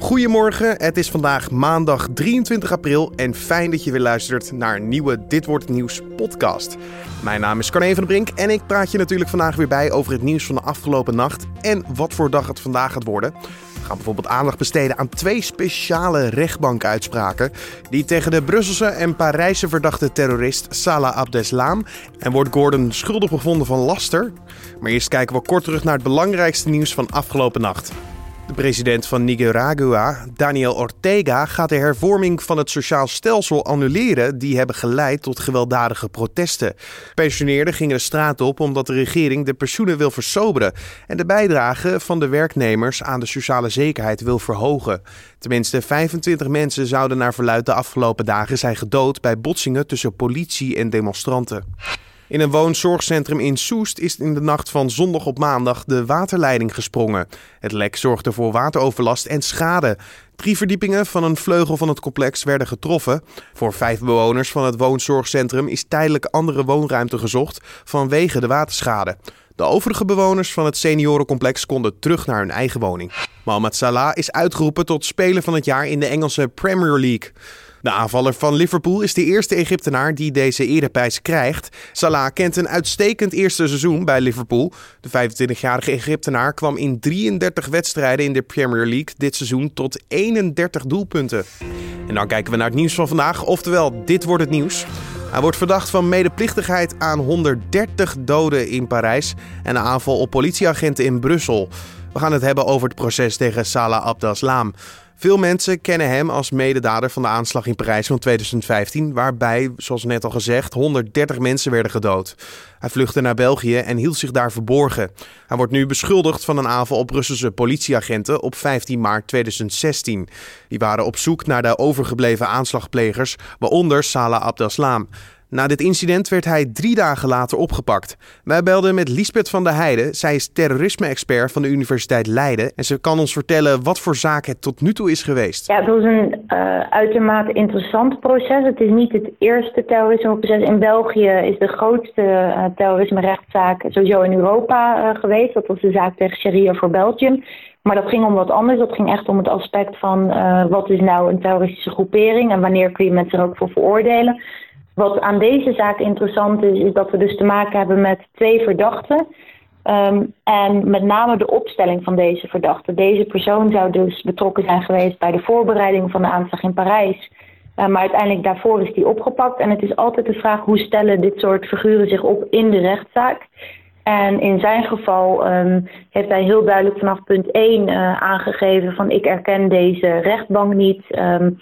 Goedemorgen, het is vandaag maandag 23 april en fijn dat je weer luistert naar een nieuwe Dit Wordt Nieuws podcast. Mijn naam is Carne van der Brink en ik praat je natuurlijk vandaag weer bij over het nieuws van de afgelopen nacht en wat voor dag het vandaag gaat worden. We gaan bijvoorbeeld aandacht besteden aan twee speciale rechtbankuitspraken die tegen de Brusselse en Parijse verdachte terrorist Salah Abdeslam en wordt Gordon schuldig bevonden van laster. Maar eerst kijken we kort terug naar het belangrijkste nieuws van afgelopen nacht. De president van Nicaragua, Daniel Ortega, gaat de hervorming van het sociaal stelsel annuleren die hebben geleid tot gewelddadige protesten. Pensioneerden gingen de straat op omdat de regering de pensioenen wil versoberen en de bijdrage van de werknemers aan de sociale zekerheid wil verhogen. Tenminste, 25 mensen zouden naar verluid de afgelopen dagen zijn gedood bij botsingen tussen politie en demonstranten. In een woonzorgcentrum in Soest is in de nacht van zondag op maandag de waterleiding gesprongen. Het lek zorgde voor wateroverlast en schade. Drie verdiepingen van een vleugel van het complex werden getroffen. Voor vijf bewoners van het woonzorgcentrum is tijdelijk andere woonruimte gezocht vanwege de waterschade. De overige bewoners van het seniorencomplex konden terug naar hun eigen woning. Mohamed Salah is uitgeroepen tot speler van het jaar in de Engelse Premier League. De aanvaller van Liverpool is de eerste Egyptenaar die deze ereprijs krijgt. Salah kent een uitstekend eerste seizoen bij Liverpool. De 25-jarige Egyptenaar kwam in 33 wedstrijden in de Premier League dit seizoen tot 31 doelpunten. En dan kijken we naar het nieuws van vandaag, oftewel dit wordt het nieuws. Hij wordt verdacht van medeplichtigheid aan 130 doden in Parijs en een aanval op politieagenten in Brussel. We gaan het hebben over het proces tegen Salah Abdeslam. Veel mensen kennen hem als mededader van de aanslag in Parijs van 2015, waarbij, zoals net al gezegd, 130 mensen werden gedood. Hij vluchtte naar België en hield zich daar verborgen. Hij wordt nu beschuldigd van een aanval op Russische politieagenten op 15 maart 2016. Die waren op zoek naar de overgebleven aanslagplegers, waaronder Salah Abdeslam. Na dit incident werd hij drie dagen later opgepakt. Wij belden met Liesbeth van der Heijden. Zij is terrorisme-expert van de Universiteit Leiden. En ze kan ons vertellen wat voor zaak het tot nu toe is geweest. Ja, het was een uh, uitermate interessant proces. Het is niet het eerste terrorismeproces. In België is de grootste uh, terrorisme-rechtszaak sowieso in Europa uh, geweest. Dat was de zaak tegen Sharia voor Belgium. Maar dat ging om wat anders. Dat ging echt om het aspect van wat is nou een terroristische groepering en wanneer kun je mensen er ook voor veroordelen. Wat aan deze zaak interessant is, is dat we dus te maken hebben met twee verdachten. Um, en met name de opstelling van deze verdachte. Deze persoon zou dus betrokken zijn geweest bij de voorbereiding van de aanslag in Parijs. Uh, maar uiteindelijk daarvoor is die opgepakt. En het is altijd de vraag hoe stellen dit soort figuren zich op in de rechtszaak. En in zijn geval um, heeft hij heel duidelijk vanaf punt 1 uh, eh, aangegeven van ik erken deze rechtbank niet. Um,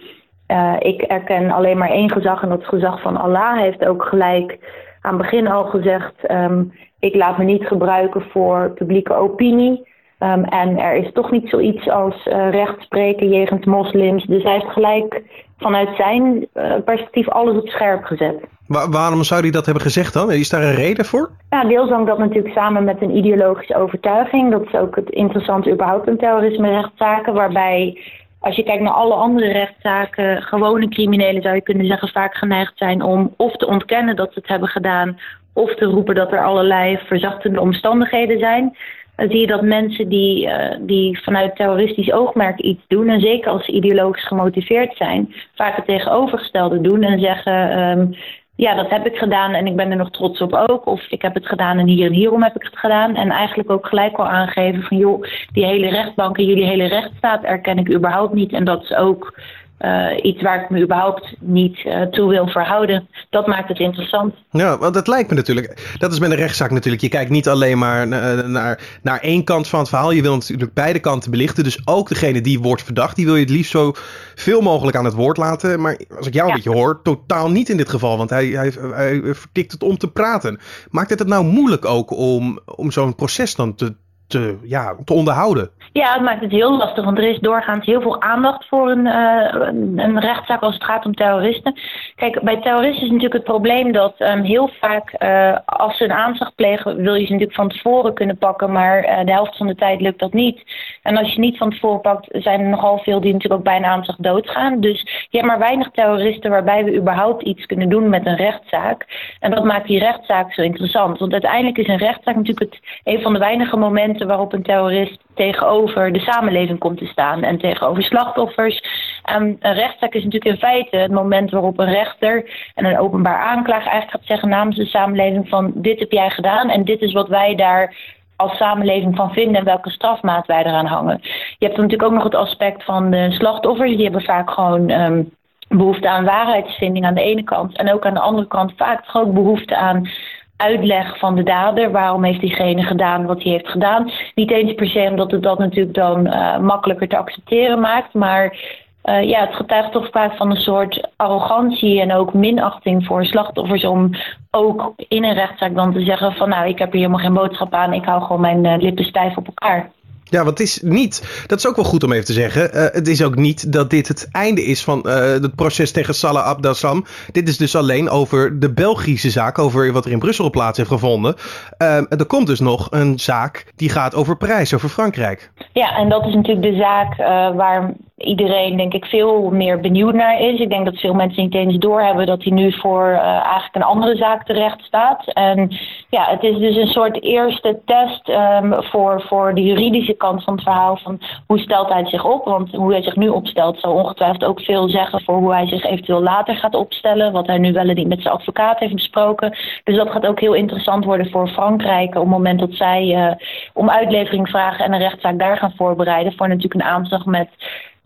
uh, ik erken alleen maar één gezag en dat gezag van Allah heeft ook gelijk aan het begin al gezegd: um, ik laat me niet gebruiken voor publieke opinie. Um, en er is toch niet zoiets als uh, recht spreken jegens moslims. Dus hij heeft gelijk vanuit zijn uh, perspectief alles op scherp gezet. waarom zou hij dat hebben gezegd dan? Is daar een reden voor? Ja, deels hangt dat natuurlijk samen met een ideologische overtuiging. Dat is ook het interessante überhaupt in terrorisme-rechtszaken, waarbij als je kijkt naar alle andere rechtszaken, gewone criminelen zou je kunnen zeggen vaak geneigd zijn om of te ontkennen dat ze het hebben gedaan, of te roepen dat er allerlei verzachtende omstandigheden zijn. Dan zie je dat mensen die, uh, die vanuit terroristisch oogmerk iets doen, en zeker als ze ideologisch gemotiveerd zijn, vaak het tegenovergestelde doen en zeggen: um, ja, dat heb ik gedaan en ik ben er nog trots op ook. Of ik heb het gedaan en hier en hierom heb ik het gedaan. En eigenlijk ook gelijk al aangeven van joh, die hele rechtbank en jullie hele rechtsstaat erken ik überhaupt niet. En dat is ook uh, iets waar ik me überhaupt niet uh, toe wil verhouden. Dat maakt het interessant. Ja, want het lijkt me natuurlijk. Dat is met een rechtszaak natuurlijk. Je kijkt niet alleen maar naar, naar, naar één kant van het verhaal. Je wil natuurlijk beide kanten belichten. Dus ook degene die wordt verdacht, die wil je het liefst zo veel mogelijk aan het woord laten. Maar als ik jou ja. een beetje hoor, totaal niet in dit geval. Want hij, hij, hij vertikt het om te praten. Maakt het het nou moeilijk ook om, om zo'n proces dan te, te, ja, te onderhouden? Ja, het maakt het heel lastig, want er is doorgaans heel veel aandacht voor een, uh, een rechtszaak als het gaat om terroristen. Kijk, bij terroristen is natuurlijk het probleem dat um, heel vaak uh, als ze een aanslag plegen, wil je ze natuurlijk van tevoren kunnen pakken, maar uh, de helft van de tijd lukt dat niet. En als je niet van tevoren pakt, zijn er nogal veel die natuurlijk ook bij een aanslag doodgaan. Dus je hebt maar weinig terroristen waarbij we überhaupt iets kunnen doen met een rechtszaak. En dat maakt die rechtszaak zo interessant. Want uiteindelijk is een rechtszaak natuurlijk het, een van de weinige momenten waarop een terrorist tegenover de samenleving komt te staan en tegenover slachtoffers. En een rechtszaak is natuurlijk in feite het moment waarop een rechter en een openbaar aanklager eigenlijk gaat zeggen namens de samenleving van dit heb jij gedaan en dit is wat wij daar als samenleving van vinden en welke strafmaat wij eraan hangen. Je hebt natuurlijk ook nog het aspect van de slachtoffers. Die hebben vaak gewoon ehm, behoefte aan waarheidsvinding aan de ene kant. En ook aan de andere kant vaak ook behoefte aan uitleg van de dader. Waarom heeft diegene gedaan wat hij heeft gedaan? Niet eens per se omdat het dat natuurlijk dan uh, makkelijker te accepteren maakt. Maar uh, ja, het getuigt toch vaak van een soort arrogantie en ook minachting voor slachtoffers om ook in een rechtszaak dan te zeggen van nou ik heb hier helemaal geen boodschap aan, ik hou gewoon mijn uh, lippen stijf op elkaar. Ja, want het is niet, dat is ook wel goed om even te zeggen. Uh, het is ook niet dat dit het einde is van uh, het proces tegen Salah Abdeslam. Dit is dus alleen over de Belgische zaak, over wat er in Brussel plaats heeft gevonden. Uh, er komt dus nog een zaak die gaat over Parijs, over Frankrijk. Ja, en dat is natuurlijk de zaak waar iedereen denk ik veel meer benieuwd naar is. Ik denk dat veel mensen niet eens doorhebben dat hij nu voor uh, eigenlijk een andere zaak terecht staat. En ja, het is dus een soort eerste test um, voor, voor de juridische kant van het verhaal van hoe stelt hij zich op. Want hoe hij zich nu opstelt zal ongetwijfeld ook veel zeggen voor hoe hij zich eventueel later gaat opstellen. Wat hij nu wel en niet met zijn advocaat heeft besproken. Dus dat gaat ook heel interessant worden voor Frankrijk op het moment dat zij uh, om uitlevering vragen en een rechtszaak daar gaan voorbereiden. Voor natuurlijk een aanslag met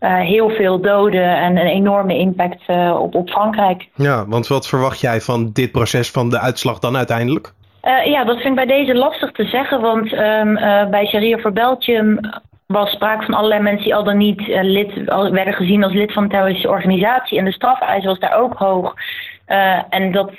uh, heel veel doden en een enorme impact uh, op, op Frankrijk. Ja, want wat verwacht jij van dit proces, van de uitslag dan uiteindelijk? Uh, ja, dat vind ik bij deze lastig te zeggen, want um, bij Sharia voor Belgium was sprake van allerlei mensen die al dan niet lid, al, werden gezien als lid van een terroristische organisatie. En de strafeis was daar ook hoog. en dat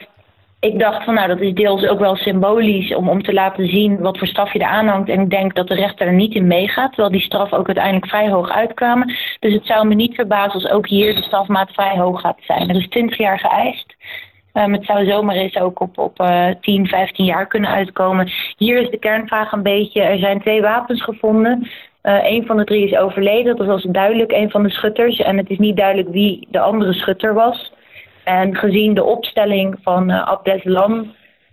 ik dacht van nou, dat is deels ook wel symbolisch om, om te laten zien wat voor straf je er aanhangt. En ik denk dat de rechter er niet in meegaat, terwijl die straf ook uiteindelijk vrij hoog uitkwamen. Dus het zou me niet verbazen als ook hier de strafmaat vrij hoog gaat zijn. Er is 20 jaar geëist. Um, het zou zomaar eens ook op, op uh, 10, 15 jaar kunnen uitkomen. Hier is de kernvraag een beetje, er zijn twee wapens gevonden. Uh, een van de drie is overleden, dat was duidelijk een van de schutters. En het is niet duidelijk wie de andere schutter was. En gezien de opstelling van uh, Abdeslam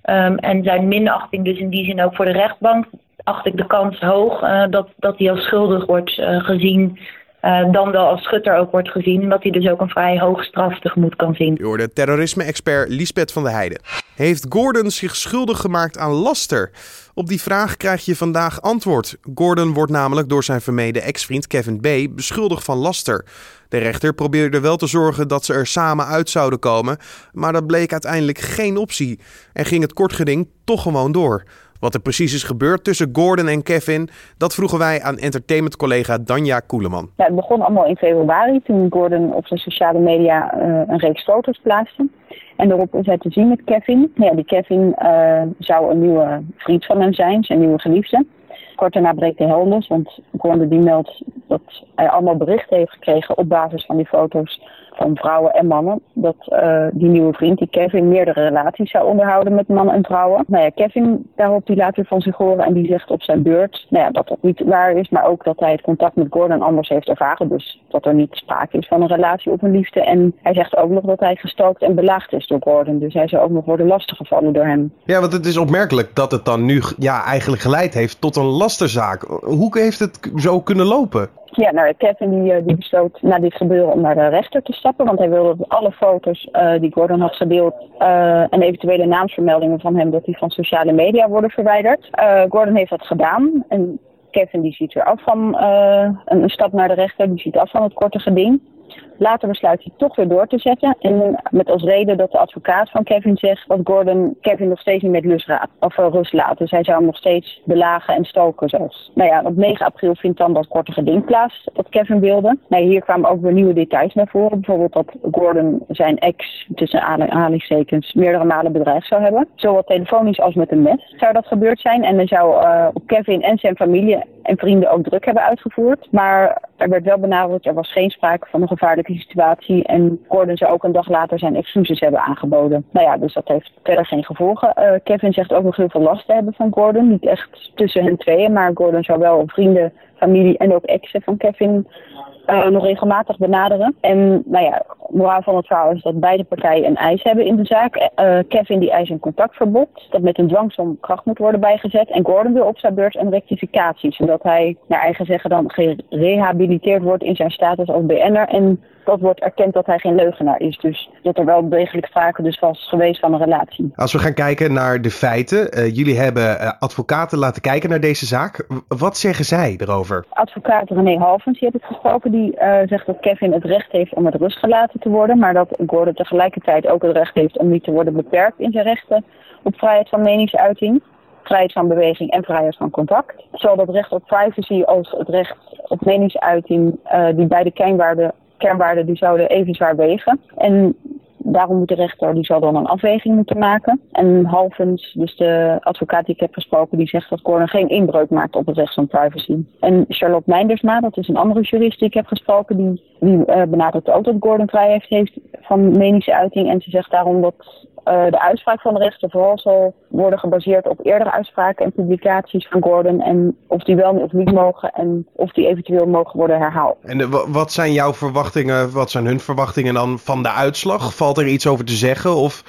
um, en zijn minachting dus in die zin ook voor de rechtbank, acht ik de kans hoog uh, dat, dat hij als schuldig wordt uh, gezien. Uh, dan wel als schutter ook wordt gezien. En dat hij dus ook een vrij hoge straf tegemoet kan zien. Je hoorde terrorisme-expert Lisbeth van der Heijden. Heeft Gordon zich schuldig gemaakt aan laster? Op die vraag krijg je vandaag antwoord. Gordon wordt namelijk door zijn vermeden ex-vriend Kevin B. beschuldigd van laster. De rechter probeerde wel te zorgen dat ze er samen uit zouden komen, maar dat bleek uiteindelijk geen optie en ging het kortgeding toch gewoon door. Wat er precies is gebeurd tussen Gordon en Kevin, dat vroegen wij aan entertainment-collega Danja Koeleman. Ja, het begon allemaal in februari toen Gordon op zijn sociale media uh, een reeks foto's plaatste. En daarop is hij te zien met Kevin. Ja, die Kevin uh, zou een nieuwe vriend van hem zijn, zijn nieuwe geliefde. Kort daarna breekt de hel los, want Gordon die meldt dat hij allemaal berichten heeft gekregen op basis van die foto's van vrouwen en mannen. Dat uh, die nieuwe vriend, die Kevin, meerdere relaties zou onderhouden met mannen en vrouwen. Nou ja, Kevin, daarop die laat weer van zich horen en die zegt op zijn beurt nou ja, dat dat niet waar is, maar ook dat hij het contact met Gordon anders heeft ervaren. Dus dat er niet sprake is van een relatie of een liefde. En hij zegt ook nog dat hij gestookt en belaagd is door Gordon. Dus hij zou ook nog worden lastiggevallen door hem. Ja, want het is opmerkelijk dat het dan nu ja, eigenlijk geleid heeft tot een lasterzaak. Hoe heeft het zo kunnen lopen? Ja, nou, Kevin die, die besloot na dit gebeuren om naar de rechter te stappen. Want hij wilde dat alle foto's uh, die Gordon had gedeeld uh, en eventuele naamsvermeldingen van hem, dat die van sociale media worden verwijderd. Gordon heeft dat gedaan. En Kevin die ziet weer af van een, een, stap naar de rechter, die ziet af van het korte geding. Later besluit hij toch weer door te zetten. En met als reden dat de advocaat van Kevin zegt dat Gordon Kevin nog steeds niet met of, uh, rust laat. Dus hij zou hem nog steeds belagen en stoken zelfs. Nou ja, op 9 april vindt dan dat korte geding plaats dat Kevin wilde. Nou, hier kwamen ook weer nieuwe details naar voren. Bijvoorbeeld dat Gordon zijn ex, tussen aanhalingstekens, meerdere malen bedreigd zou hebben. Zowel telefonisch als met een mes zou dat gebeurd zijn. En hij zou op Kevin en zijn familie en vrienden ook druk hebben uitgevoerd. Maar er werd wel benadrukt, er was geen sprake van een gevaarlijke situatie. En Gordon zou ook een dag later zijn excuses hebben aangeboden. Nou ja, dus dat heeft verder geen gevolgen. Uh, Kevin zegt ook nog heel veel last te hebben van Gordon. Niet echt tussen hen tweeën, maar Gordon zou wel vrienden familie en ook exen van Kevin uh, nog regelmatig benaderen. En nou ja, moraal van het verhaal is dat beide partijen een eis hebben in de zaak. Uh, Kevin die eist een contactverbod, dat met een dwangsom kracht moet worden bijgezet. En Gordon wil op zijn beurt een rectificatie, zodat hij naar eigen zeggen dan gerehabiliteerd wordt in zijn status als BN'er. En dat wordt erkend dat hij geen leugenaar is. Dus dat er wel degelijk sprake dus was geweest van een relatie. Als we gaan kijken naar de feiten. Uh, jullie hebben uh, advocaten laten kijken naar deze zaak. Wat zeggen zij erover? Advocaat René Halvens, die heb ik gesproken, die uh, zegt dat Kevin het recht heeft om met rust gelaten te worden. Maar dat Gordon tegelijkertijd ook het recht heeft om niet te worden beperkt in zijn rechten op vrijheid van meningsuiting vrijheid van beweging en vrijheid van contact. Zowel het recht op privacy als het recht op meningsuiting, uh, die beide kernwaarden kernwaarden die zouden even zwaar wegen. En daarom moet de rechter die zal dan een afweging moeten maken. En Halvens, dus de advocaat die ik heb gesproken, die zegt dat Corner geen inbreuk maakt op het recht van privacy. En Charlotte Meindersma, dat is een andere jurist die ik heb gesproken, die, die uh, benadrukt ook dat Gordon vrijheid heeft van meningsuiting. En ze zegt daarom dat uh, de uitspraak van de rechter vooral zal worden gebaseerd op eerdere uitspraken en publicaties van Gordon. En of die wel of niet mogen en of die eventueel mogen worden herhaald. En de, wat zijn jouw verwachtingen, wat zijn hun verwachtingen dan van de uitslag? Valt er iets over te zeggen? Of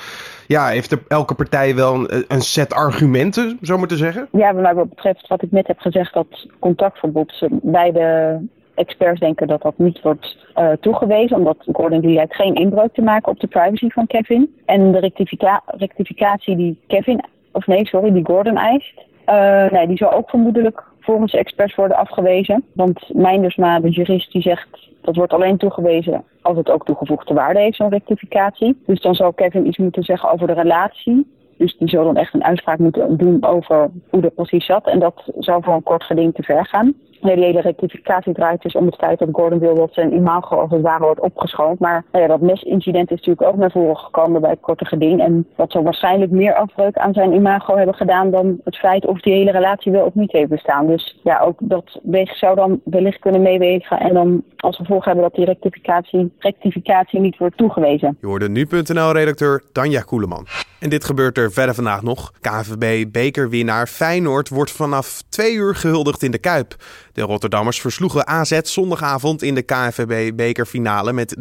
ja, heeft er elke partij wel een, een set argumenten, zo maar te zeggen? Ja, wat betreft wat ik net heb gezegd, dat contactverbod bij de experts denken dat dat niet wordt uh, toegewezen, omdat Gordon die lijkt geen inbreuk te maken op de privacy van Kevin. En de rectifica rectificatie die Kevin, of nee, sorry, die Gordon eist, uh, nee, die zal ook vermoedelijk volgens experts worden afgewezen. Want Meindersma, de jurist, die zegt dat wordt alleen toegewezen als het ook toegevoegde waarde heeft, zo'n rectificatie. Dus dan zal Kevin iets moeten zeggen over de relatie dus die zal dan echt een uitspraak moeten doen over hoe dat precies zat. En dat zou voor een kort geding te ver gaan. Die hele rectificatie draait dus om het feit dat Gordon wil dat zijn imago als het ware wordt opgeschoond. Maar nou ja, dat mesincident is natuurlijk ook naar voren gekomen bij het korte geding. En dat zal waarschijnlijk meer afbreuk aan zijn imago hebben gedaan dan het feit of die hele relatie wel of niet heeft bestaan. Dus ja, ook dat zou dan wellicht kunnen meewegen. En dan als gevolg hebben dat die rectificatie, rectificatie niet wordt toegewezen. Je hoorde nu.nl-redacteur Tanja Koeleman. En dit gebeurt er verder vandaag nog. KVB bekerwinnaar Feyenoord wordt vanaf twee uur gehuldigd in de Kuip. De Rotterdammers versloegen AZ zondagavond in de KNVB bekerfinale met 3-0.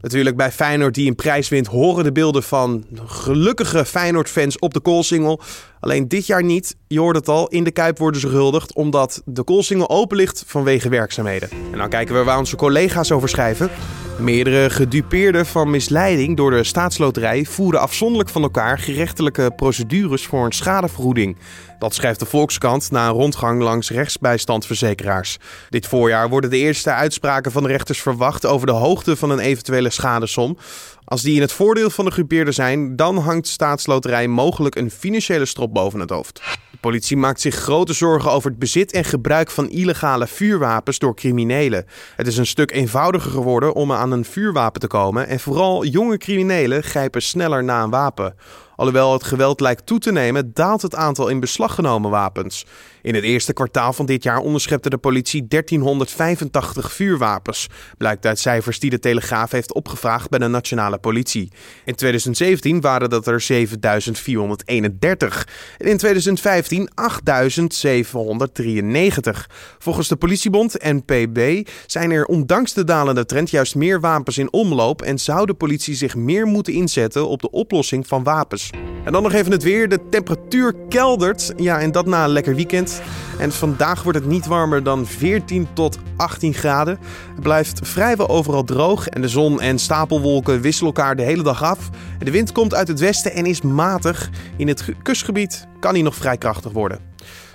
Natuurlijk bij Feyenoord die een prijs wint horen de beelden van gelukkige Feyenoord-fans op de koolsingel. Alleen dit jaar niet. Je hoort het al, in de Kuip worden ze gehuldigd omdat de koolsingel open ligt vanwege werkzaamheden. En dan kijken we waar onze collega's over schrijven. Meerdere gedupeerden van misleiding door de staatsloterij voeren afzonderlijk van elkaar gerechtelijke procedures voor een schadevergoeding. Dat schrijft de Volkskrant na een rondgang langs rechtsbijstandverzekeraars. Dit voorjaar worden de eerste uitspraken van de rechters verwacht over de hoogte van een eventuele schadesom. Als die in het voordeel van de gedupeerden zijn, dan hangt staatsloterij mogelijk een financiële strop boven het hoofd. Politie maakt zich grote zorgen over het bezit en gebruik van illegale vuurwapens door criminelen. Het is een stuk eenvoudiger geworden om aan een vuurwapen te komen en vooral jonge criminelen grijpen sneller naar een wapen. Alhoewel het geweld lijkt toe te nemen, daalt het aantal in beslag genomen wapens. In het eerste kwartaal van dit jaar onderschepte de politie 1385 vuurwapens, blijkt uit cijfers die de Telegraaf heeft opgevraagd bij de nationale politie. In 2017 waren dat er 7431 en in 2015 8793. Volgens de politiebond NPB zijn er ondanks de dalende trend juist meer wapens in omloop en zou de politie zich meer moeten inzetten op de oplossing van wapens. En dan nog even het weer. De temperatuur keldert. Ja, en dat na een lekker weekend. En vandaag wordt het niet warmer dan 14 tot 18 graden. Het blijft vrijwel overal droog. En de zon en stapelwolken wisselen elkaar de hele dag af. De wind komt uit het westen en is matig. In het kustgebied kan hij nog vrij krachtig worden.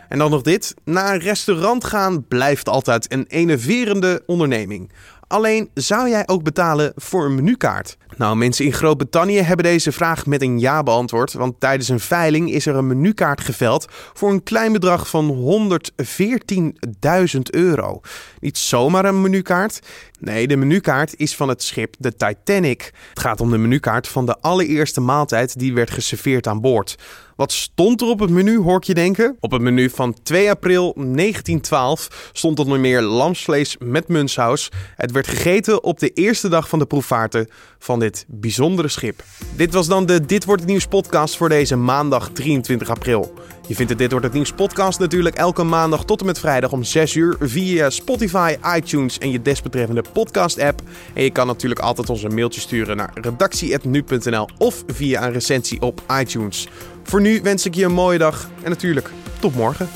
En dan nog dit. Naar een restaurant gaan blijft altijd een enerverende onderneming. Alleen zou jij ook betalen voor een menukaart? Nou, mensen in Groot-Brittannië hebben deze vraag met een ja beantwoord. Want tijdens een veiling is er een menukaart geveld voor een klein bedrag van 114.000 euro. Niet zomaar een menukaart. Nee, de menukaart is van het schip de Titanic. Het gaat om de menukaart van de allereerste maaltijd die werd geserveerd aan boord. Wat stond er op het menu, hoor je denken? Op het menu van 2 april 1912 stond onder meer lamsvlees met munssaus. Het werd gegeten op de eerste dag van de proefvaarten van dit bijzondere schip. Dit was dan de Dit Wordt Het Nieuws podcast voor deze maandag 23 april. Je vindt de Dit Wordt Het Nieuws podcast natuurlijk elke maandag tot en met vrijdag om 6 uur via Spotify, iTunes en je desbetreffende podcast app. En je kan natuurlijk altijd ons een mailtje sturen naar redactie.nu.nl of via een recensie op iTunes. Voor nu wens ik je een mooie dag en natuurlijk tot morgen.